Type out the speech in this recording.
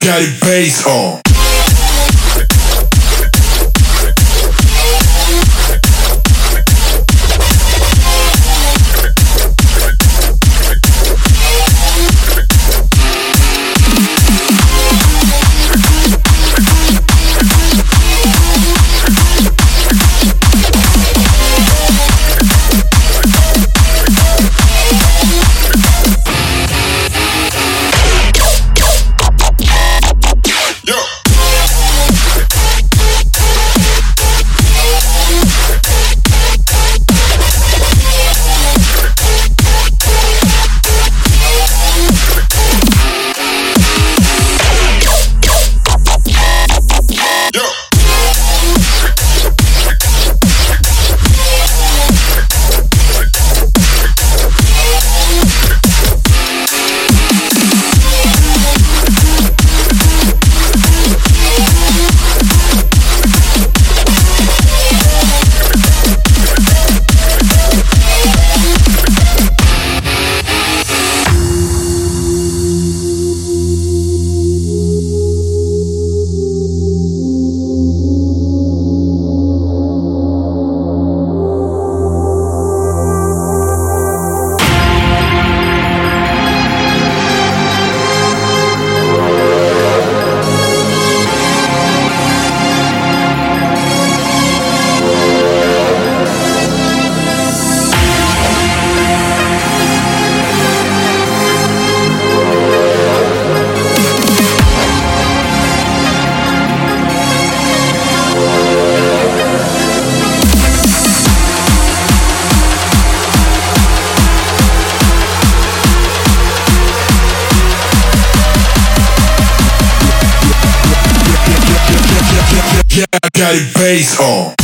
got it bass on. Got it on.